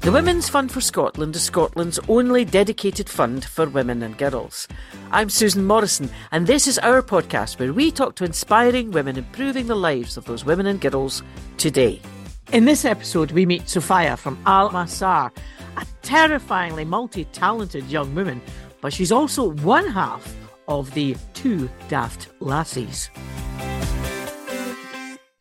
The Women's Fund for Scotland is Scotland's only dedicated fund for women and girls. I'm Susan Morrison, and this is our podcast where we talk to inspiring women improving the lives of those women and girls today. In this episode, we meet Sofia from Al Masaar, a terrifyingly multi talented young woman, but she's also one half of the two daft lassies.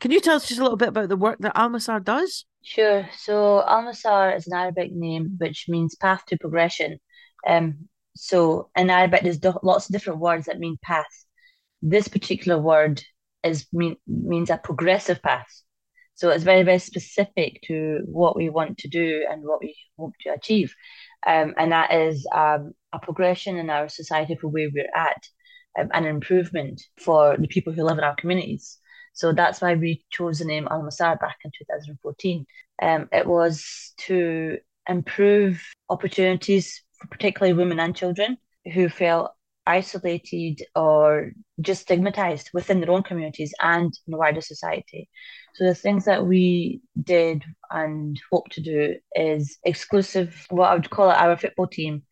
Can you tell us just a little bit about the work that Al Masaar does? Sure. So Al Masaar is an Arabic name which means path to progression. Um, so in Arabic, there's do- lots of different words that mean path. This particular word is mean means a progressive path. So it's very very specific to what we want to do and what we hope to achieve, um, and that is um, a progression in our society for where we're at, um, an improvement for the people who live in our communities. So that's why we chose the name Al Masaar back in 2014. Um, it was to improve opportunities for particularly women and children who felt isolated or just stigmatized within their own communities and in the wider society. So the things that we did and hope to do is exclusive, what I would call it our football team.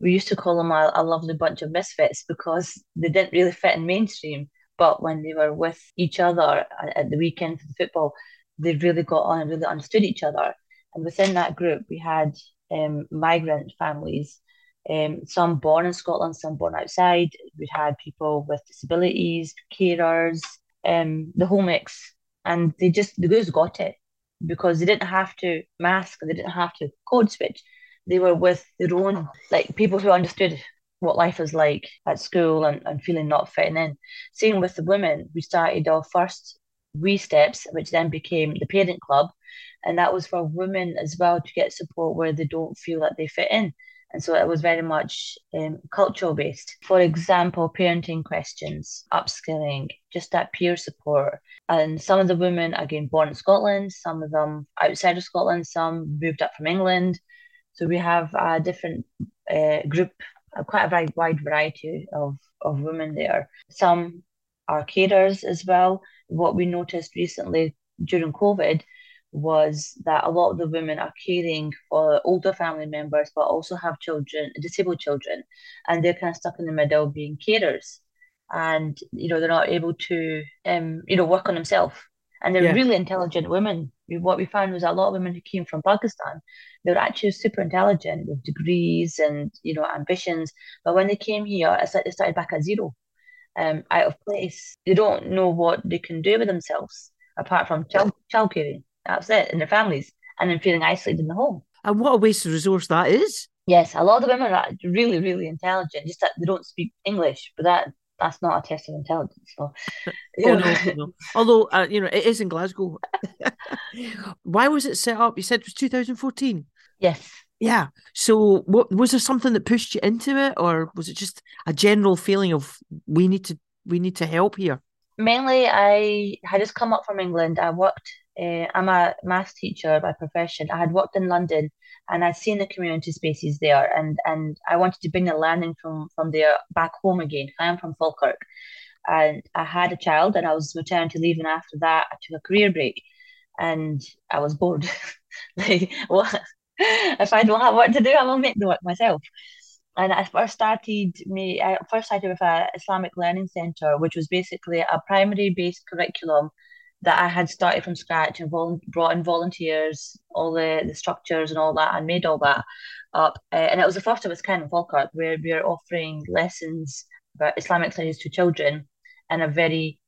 We used to call them a, a lovely bunch of misfits because they didn't really fit in mainstream. But when they were with each other at the weekend for the football, they really got on and really understood each other. And within that group, we had um, migrant families, um, some born in Scotland, some born outside. We had people with disabilities, carers, um, the whole mix. And they just, the girls got it because they didn't have to mask, they didn't have to code switch. They were with their own, like people who understood what life is like at school and, and feeling not fitting in. Same with the women, we started our first wee steps, which then became the parent club. And that was for women as well to get support where they don't feel that they fit in. And so it was very much um, cultural based. For example, parenting questions, upskilling, just that peer support. And some of the women, again, born in Scotland, some of them outside of Scotland, some moved up from England. So we have a different uh, group quite a very wide variety of, of women there. Some are carers as well. What we noticed recently during COVID was that a lot of the women are caring for older family members, but also have children, disabled children, and they're kind of stuck in the middle being carers. And you know they're not able to, um, you know, work on themselves. And they're yeah. really intelligent women. What we found was a lot of women who came from Pakistan they were actually super intelligent with degrees and you know ambitions. But when they came here it's like they started back at zero um, out of place. They don't know what they can do with themselves apart from child child caring that's it in their families and then feeling isolated in the home. And what a waste of resource that is. Yes a lot of the women are really really intelligent just that they don't speak english but that that's not a test of intelligence. So, oh, no, no. Although, uh, you know, it is in Glasgow. Why was it set up? You said it was 2014. Yes. Yeah. So, what was there something that pushed you into it, or was it just a general feeling of we need to we need to help here? Mainly, I had just come up from England. I worked. Uh, I'm a maths teacher by profession. I had worked in London, and I'd seen the community spaces there, and and I wanted to bring the learning from from there back home again. I am from Falkirk, and I had a child, and I was returning to leave, and after that, I took a career break, and I was bored. like what? if I don't have work to do, I will make the work myself. And I first started me. I first started with a Islamic Learning Centre, which was basically a primary-based curriculum that I had started from scratch and vol- brought in volunteers, all the, the structures and all that, and made all that up. Uh, and it was the first of its kind in Falkirk, where we are offering lessons about Islamic studies to children in a very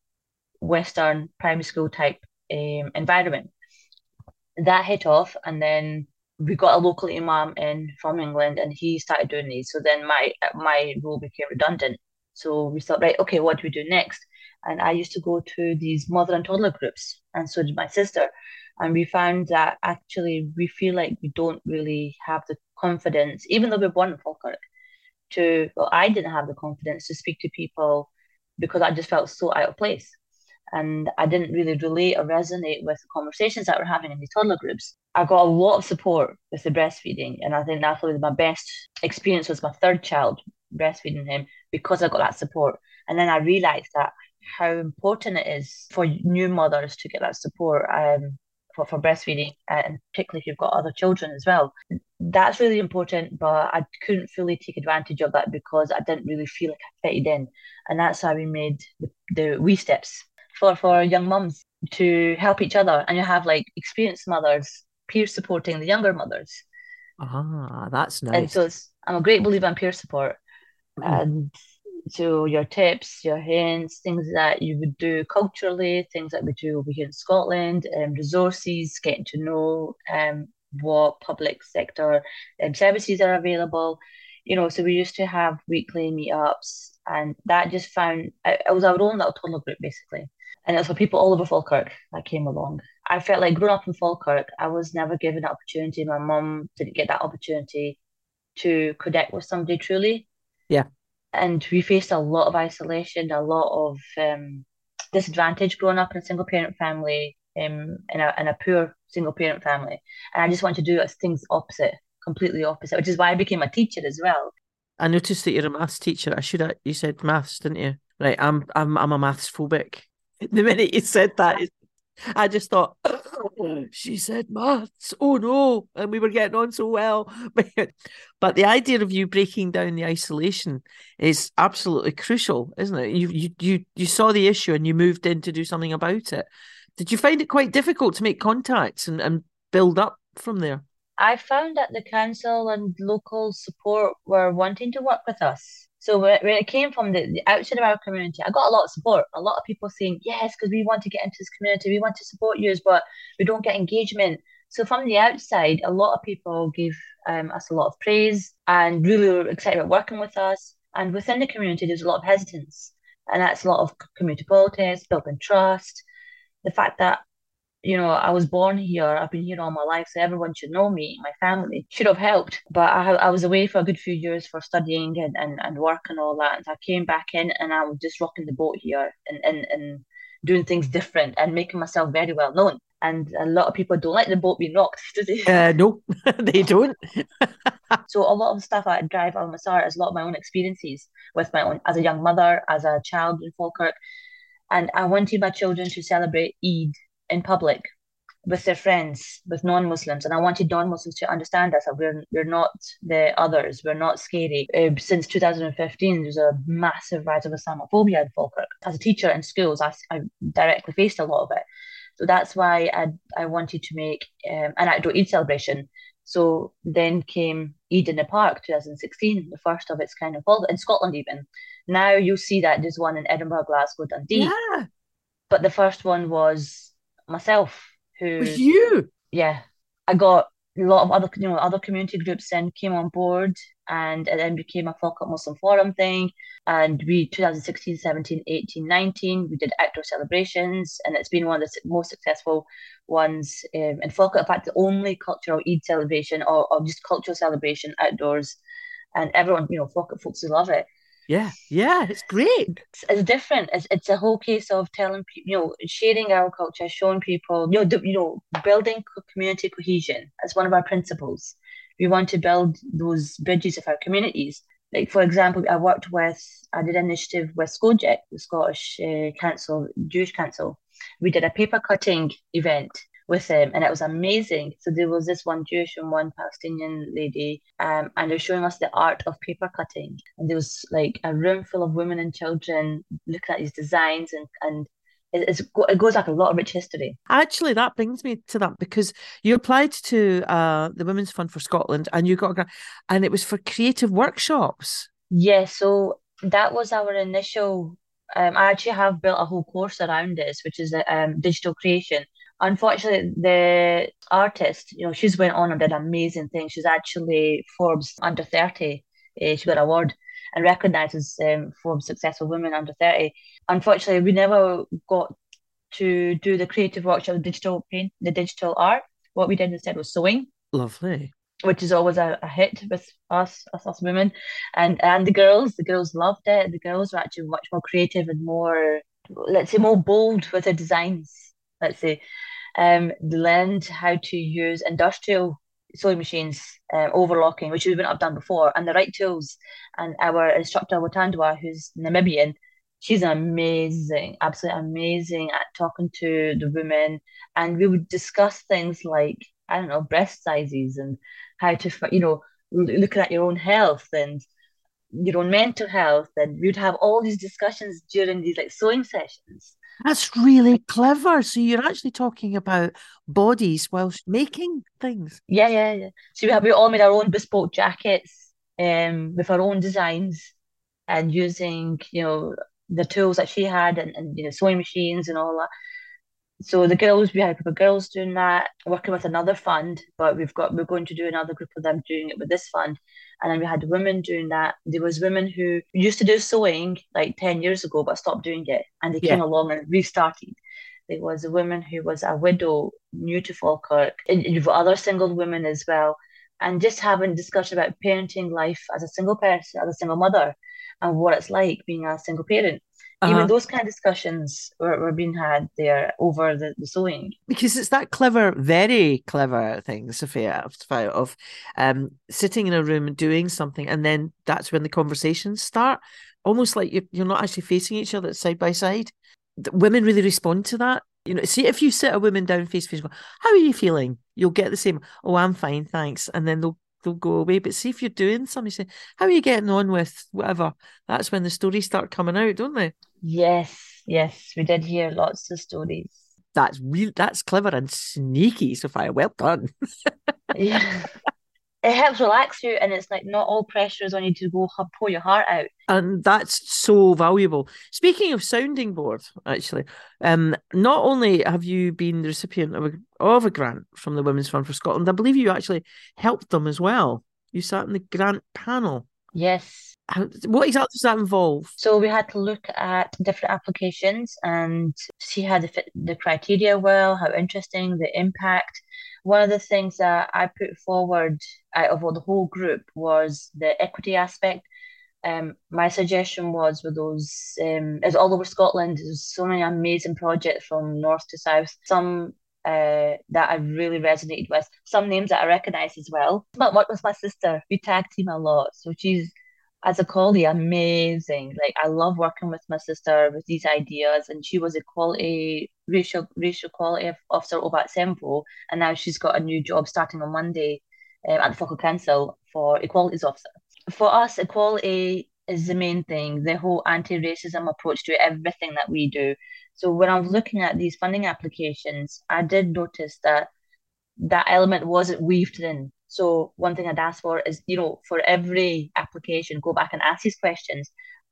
Western primary school type um, environment. That hit off, and then we got a local imam in from England, and he started doing these. So then my my role became redundant. So we thought, right, okay, what do we do next? And I used to go to these mother and toddler groups, and so did my sister. And we found that actually we feel like we don't really have the confidence, even though we're born in Falkirk, to well, I didn't have the confidence to speak to people because I just felt so out of place and I didn't really relate or resonate with the conversations that we're having in these toddler groups. I got a lot of support with the breastfeeding, and I think that's probably my best experience was my third child breastfeeding him because I got that support. And then I realized that how important it is for new mothers to get that support um, for, for breastfeeding, and particularly if you've got other children as well. That's really important, but I couldn't fully take advantage of that because I didn't really feel like I fitted in. And that's how we made the, the wee steps for, for young mums to help each other. And you have like experienced mothers peer supporting the younger mothers. Ah, that's nice. And so I'm a great believer in peer support. Mm. And so your tips, your hints, things that you would do culturally, things that we do over here in Scotland, um, resources, getting to know um, what public sector um, services are available. You know, so we used to have weekly meetups, and that just found it was our own little toddler group basically, and it was for people all over Falkirk that came along. I felt like growing up in Falkirk, I was never given an opportunity. My mum didn't get that opportunity to connect with somebody truly. Yeah and we faced a lot of isolation, a lot of um, disadvantage growing up in a single parent family, um, in a in a poor single parent family, and I just wanted to do things opposite, completely opposite, which is why I became a teacher as well. I noticed that you're a maths teacher. I should have. You said maths, didn't you? Right. I'm I'm I'm a maths phobic. The minute you said that, I just thought, oh, she said maths. Oh no. And we were getting on so well. but the idea of you breaking down the isolation is absolutely crucial, isn't it? You you you you saw the issue and you moved in to do something about it. Did you find it quite difficult to make contacts and, and build up from there? I found that the council and local support were wanting to work with us so when, it came from the, the outside of our community, I got a lot of support. A lot of people saying, yes, because we want to get into this community, we want to support you, but we don't get engagement. So from the outside, a lot of people gave um, us a lot of praise and really were excited about working with us. And within the community, there's a lot of hesitance. And that's a lot of community politics, building trust. The fact that you know, I was born here. I've been here all my life, so everyone should know me. My family should have helped, but I, I was away for a good few years for studying and, and, and work and all that. And I came back in, and I was just rocking the boat here and, and, and doing things different and making myself very well known. And a lot of people don't like the boat being rocked, do they? Uh, no, they don't. so a lot of stuff I drive on my is a lot of my own experiences with my own as a young mother, as a child in Falkirk. And I wanted my children to celebrate Eid in public with their friends, with non-Muslims, and I wanted non-Muslims to understand us. That we're we're not the others. We're not scary. Uh, since 2015, there's a massive rise of Islamophobia in Falkirk. As a teacher in schools, I, I directly faced a lot of it. So that's why I I wanted to make um, an outdoor Eid celebration. So then came Eid in the Park 2016, the first of its kind of in Scotland even. Now you'll see that there's one in Edinburgh, Glasgow, Dundee. Yeah. But the first one was myself who was you? Yeah. I got a lot of other you know other community groups then came on board and it then became a Falkirk Muslim Forum thing. And we 2016 17 18 19 we did outdoor celebrations and it's been one of the most successful ones um, in Falkirk in fact the only cultural Eid celebration or, or just cultural celebration outdoors and everyone you know Falkirk folks who love it yeah, yeah, it's great. It's, it's different. It's it's a whole case of telling people, you know, sharing our culture, showing people, you know, do, you know, building community cohesion. That's one of our principles. We want to build those bridges of our communities. Like for example, I worked with, I did an initiative with SCOJEC, the Scottish uh, Council, Jewish Council. We did a paper cutting event with him, and it was amazing. So there was this one Jewish and one Palestinian lady, um, and they're showing us the art of paper cutting. And there was like a room full of women and children looking at these designs, and and it's, it goes like a lot of rich history. Actually, that brings me to that because you applied to uh, the Women's Fund for Scotland, and you got a grant, and it was for creative workshops. Yeah, so that was our initial um, I actually have built a whole course around this, which is um, digital creation unfortunately the artist you know she's went on and did amazing things. She's actually forbes under 30 uh, she got an award and recognized as um, forbes successful women under 30 unfortunately we never got to do the creative workshop the digital paint the digital art. What we did instead was sewing. Lovely. Which is always a, a hit with us, us us women. And and the girls the girls loved it. The girls were actually much more creative and more let's say more bold with their designs let's say um, learned how to use industrial sewing machines, um, overlocking, which we wouldn't have done before, and the right tools. And our instructor, Watandwa, who's Namibian, she's amazing, absolutely amazing at talking to the women. And we would discuss things like, I don't know, breast sizes and how to, you know, looking at your own health and your own mental health. And we'd have all these discussions during these like sewing sessions. That's really clever. So you're actually talking about bodies whilst making things. Yeah, yeah, yeah. So we have we all made our own bespoke jackets um with our own designs and using, you know, the tools that she had and, and you know sewing machines and all that. So the girls, we had a group of girls doing that, working with another fund, but we've got we're going to do another group of them doing it with this fund. And then we had women doing that. There was women who used to do sewing like 10 years ago but stopped doing it and they yeah. came along and restarted. There was a woman who was a widow, new to Falkirk. And you've got other single women as well. And just having discussion about parenting life as a single person, as a single mother, and what it's like being a single parent. Uh-huh. Even those kind of discussions were, were being had there over the, the sewing. Because it's that clever, very clever thing, Sofia, of um, sitting in a room and doing something, and then that's when the conversations start. Almost like you're, you're not actually facing each other side by side. Women really respond to that. You know, see if you sit a woman down face to face, go, "How are you feeling?" You'll get the same. Oh, I'm fine, thanks, and then they'll they'll go away. But see if you're doing something, say, how are you getting on with whatever? That's when the stories start coming out, don't they? Yes, yes, we did hear lots of stories. That's real. That's clever and sneaky, Sofia. Well done. yeah it helps relax you and it's like not all pressure is on you to go pour your heart out. And that's so valuable. Speaking of sounding board actually um not only have you been the recipient of a, of a grant from the women's fund for scotland i believe you actually helped them as well. You sat in the grant panel. Yes. What exactly does that involve? So we had to look at different applications and see how they fit the criteria well how interesting the impact one of the things that I put forward out of the whole group was the equity aspect. Um, my suggestion was with those, um, it's all over Scotland. There's so many amazing projects from north to south. Some uh, that I really resonated with. Some names that I recognise as well. But work with my sister. We tag team a lot, so she's as a colleague, amazing. Like I love working with my sister with these ideas, and she was a quality racial racial quality officer over at CEMVO, and now she's got a new job starting on Monday um, at the Falkirk Council for equalities officer. For us, equality is the main thing. The whole anti-racism approach to everything that we do. So when I was looking at these funding applications, I did notice that that element wasn't weaved in. So one thing I'd ask for is, you know, for every application, go back and ask these questions.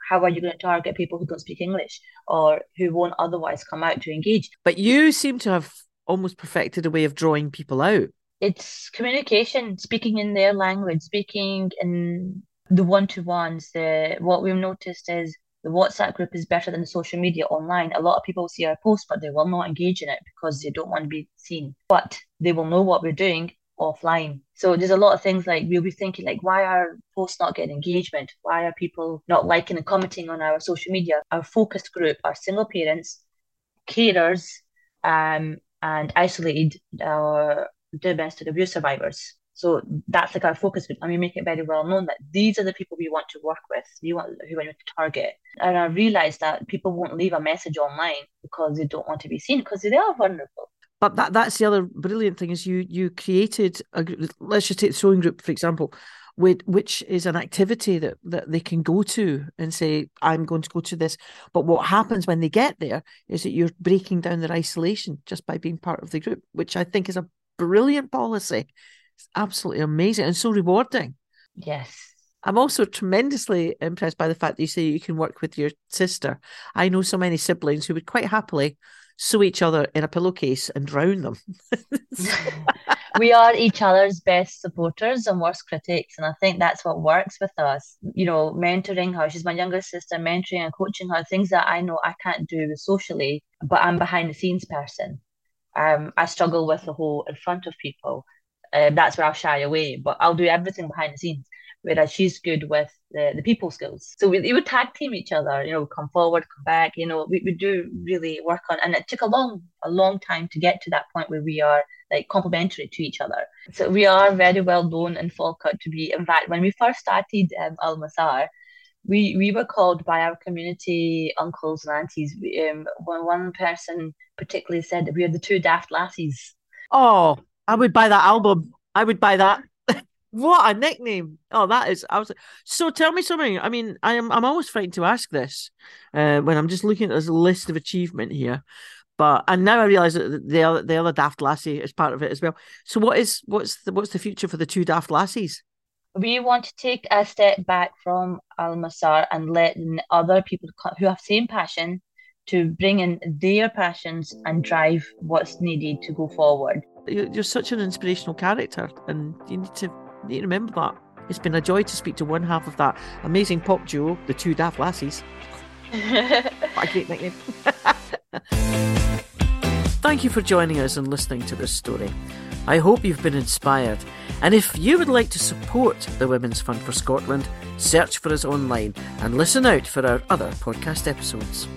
How are you going to target people who don't speak English or who won't otherwise come out to engage? But you seem to have almost perfected a way of drawing people out. It's communication, speaking in their language, speaking in the one to ones. The what we've noticed is the WhatsApp group is better than the social media online. A lot of people see our post, but they will not engage in it because they don't want to be seen. But they will know what we're doing offline. So there's a lot of things like we'll be thinking like why are posts not getting engagement? Why are people not liking and commenting on our social media? Our focused group are single parents, carers, um, and isolated or domestic abuse survivors. So that's like our focus group, and we make it very well known that these are the people we want to work with, we want who we want to target. And I realized that people won't leave a message online because they don't want to be seen because they are vulnerable. But that that's the other brilliant thing is you you created a let's just take the sewing group for example, with which is an activity that that they can go to and say I'm going to go to this. But what happens when they get there is that you're breaking down their isolation just by being part of the group, which I think is a brilliant policy. It's absolutely amazing and so rewarding. Yes. I'm also tremendously impressed by the fact that you say you can work with your sister. I know so many siblings who would quite happily sew each other in a pillowcase and drown them. we are each other's best supporters and worst critics. And I think that's what works with us. You know, mentoring her, she's my younger sister, mentoring and coaching her, things that I know I can't do socially, but I'm behind the scenes person. Um, I struggle with the whole in front of people. Um, that's where I'll shy away, but I'll do everything behind the scenes whereas she's good with the, the people skills. So we, we would tag team each other, you know, come forward, come back, you know, we, we do really work on, and it took a long, a long time to get to that point where we are like complementary to each other. So we are very well known in Falkirk to be, in fact, when we first started um, Al Masaar, we we were called by our community uncles and aunties. Um, one one person particularly said that we are the two daft lassies. Oh, I would buy that album. I would buy that. What a nickname! Oh, that is. I was so. Tell me something. I mean, I am. I'm always frightened to ask this uh, when I'm just looking at this list of achievement here. But and now I realise that the other the other Daft Lassie is part of it as well. So what is what's the what's the future for the two Daft Lassies? we want to take a step back from Al Masaar and let other people who have same passion to bring in their passions and drive what's needed to go forward. You're such an inspirational character, and you need to, need to remember that. It's been a joy to speak to one half of that amazing pop duo, the two Daft Lassies. what a great nickname. Thank you for joining us and listening to this story. I hope you've been inspired. And if you would like to support the Women's Fund for Scotland, search for us online and listen out for our other podcast episodes.